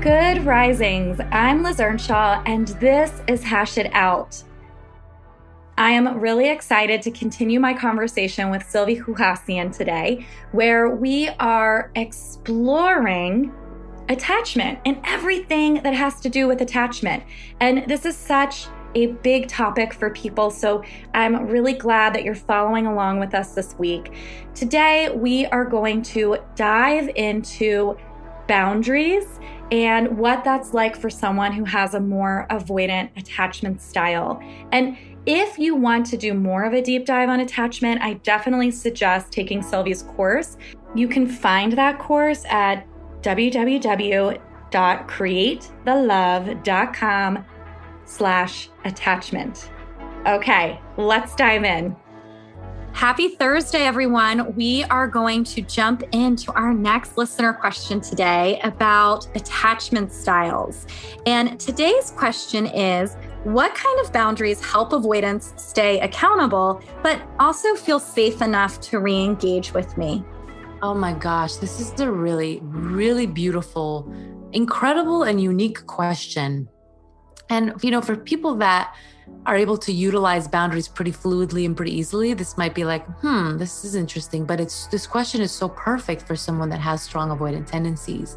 Good risings. I'm Liz Earnshaw, and this is Hash It Out. I am really excited to continue my conversation with Silvy Khoucasian today, where we are exploring attachment and everything that has to do with attachment. And this is such a big topic for people, so I'm really glad that you're following along with us this week. Today, we are going to dive into boundaries and what that's like for someone who has a more avoidant attachment style. And if you want to do more of a deep dive on attachment, I definitely suggest taking Silvy's course. You can find that course at www.createthelove.com slash attachment. Okay, let's dive in. Happy Thursday, everyone. We are going to jump into our next listener question today about attachment styles. And today's question is What kind of boundaries help avoidance stay accountable, but also feel safe enough to re engage with me? Oh my gosh, this is a really, really beautiful, incredible, and unique question. And, you know, for people that are able to utilize boundaries pretty fluidly and pretty easily, this might be like, hmm, this is interesting. But it's this question is so perfect for someone that has strong avoidant tendencies.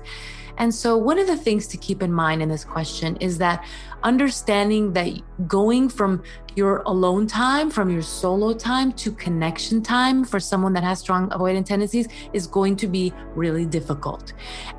And so, one of the things to keep in mind in this question is that understanding that going from your alone time, from your solo time to connection time for someone that has strong avoidant tendencies is going to be really difficult.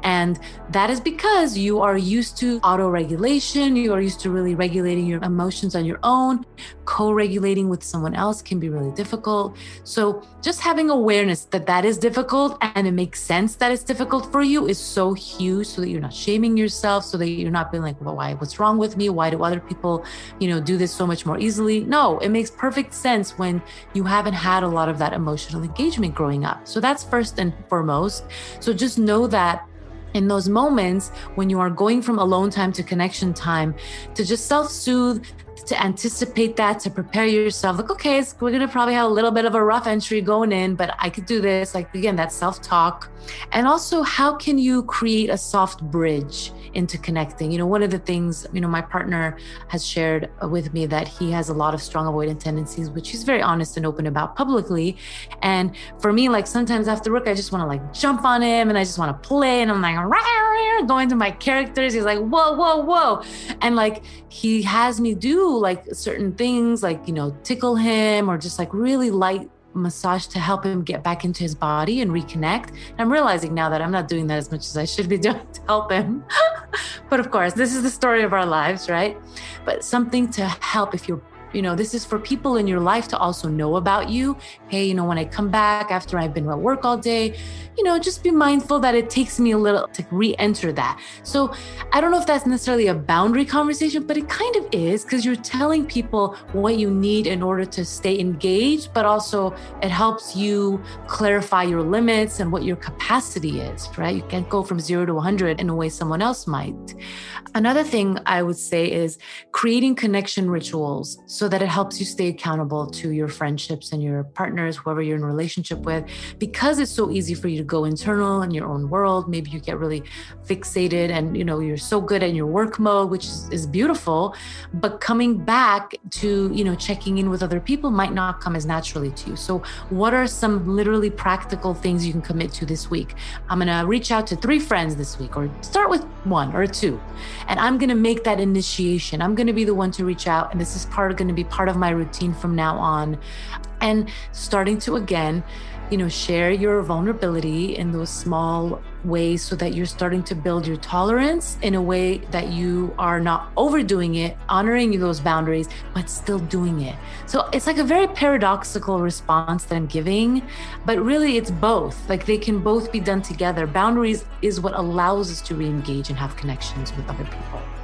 And that is because you are used to auto regulation, you are used to really regulating your emotions on your own. Co regulating with someone else can be really difficult. So, just having awareness that that is difficult and it makes sense that it's difficult for you is so huge so that you're not shaming yourself, so that you're not being like, well, why, what's wrong with me? Why do other people, you know, do this so much more easily? No, it makes perfect sense when you haven't had a lot of that emotional engagement growing up. So that's first and foremost. So just know that in those moments when you are going from alone time to connection time to just self soothe to anticipate that, to prepare yourself. Like, okay, we're gonna probably have a little bit of a rough entry going in, but I could do this. Like again, that self-talk. And also, how can you create a soft bridge into connecting? You know, one of the things, you know, my partner has shared with me that he has a lot of strong avoidant tendencies, which he's very honest and open about publicly. And for me, like sometimes after work, I just want to like jump on him and I just want to play. And I'm like, going to my characters. He's like, whoa, whoa, whoa. And like he has me do like certain things like, you know, tickle him or just like really light massage to help him get back into his body and reconnect. And I'm realizing now that I'm not doing that as much as I should be doing to help him. but of course, this is the story of our lives, right? But something to help if you're you know, this is for people in your life to also know about you. Hey, you know, when I come back after I've been at work all day, you know, just be mindful that it takes me a little to re enter that. So I don't know if that's necessarily a boundary conversation, but it kind of is because you're telling people what you need in order to stay engaged, but also it helps you clarify your limits and what your capacity is, right? You can't go from zero to 100 in a way someone else might. Another thing I would say is creating connection rituals so that it helps you stay accountable to your friendships and your partners, whoever you're in a relationship with, because it's so easy for you to go internal in your own world. Maybe you get really fixated and you know you're so good in your work mode, which is, is beautiful. But coming back to you know checking in with other people might not come as naturally to you. So, what are some literally practical things you can commit to this week? I'm gonna reach out to three friends this week, or start with one or two, and I'm gonna make that initiation. I'm gonna be the one to reach out, and this is part of going to be part of my routine from now on. And starting to again you know, share your vulnerability in those small ways so that you're starting to build your tolerance in a way that you are not overdoing it, honoring those boundaries, but still doing it. So it's like a very paradoxical response that I'm giving, but really it's both. Like they can both be done together. Boundaries is what allows us to re engage and have connections with other people.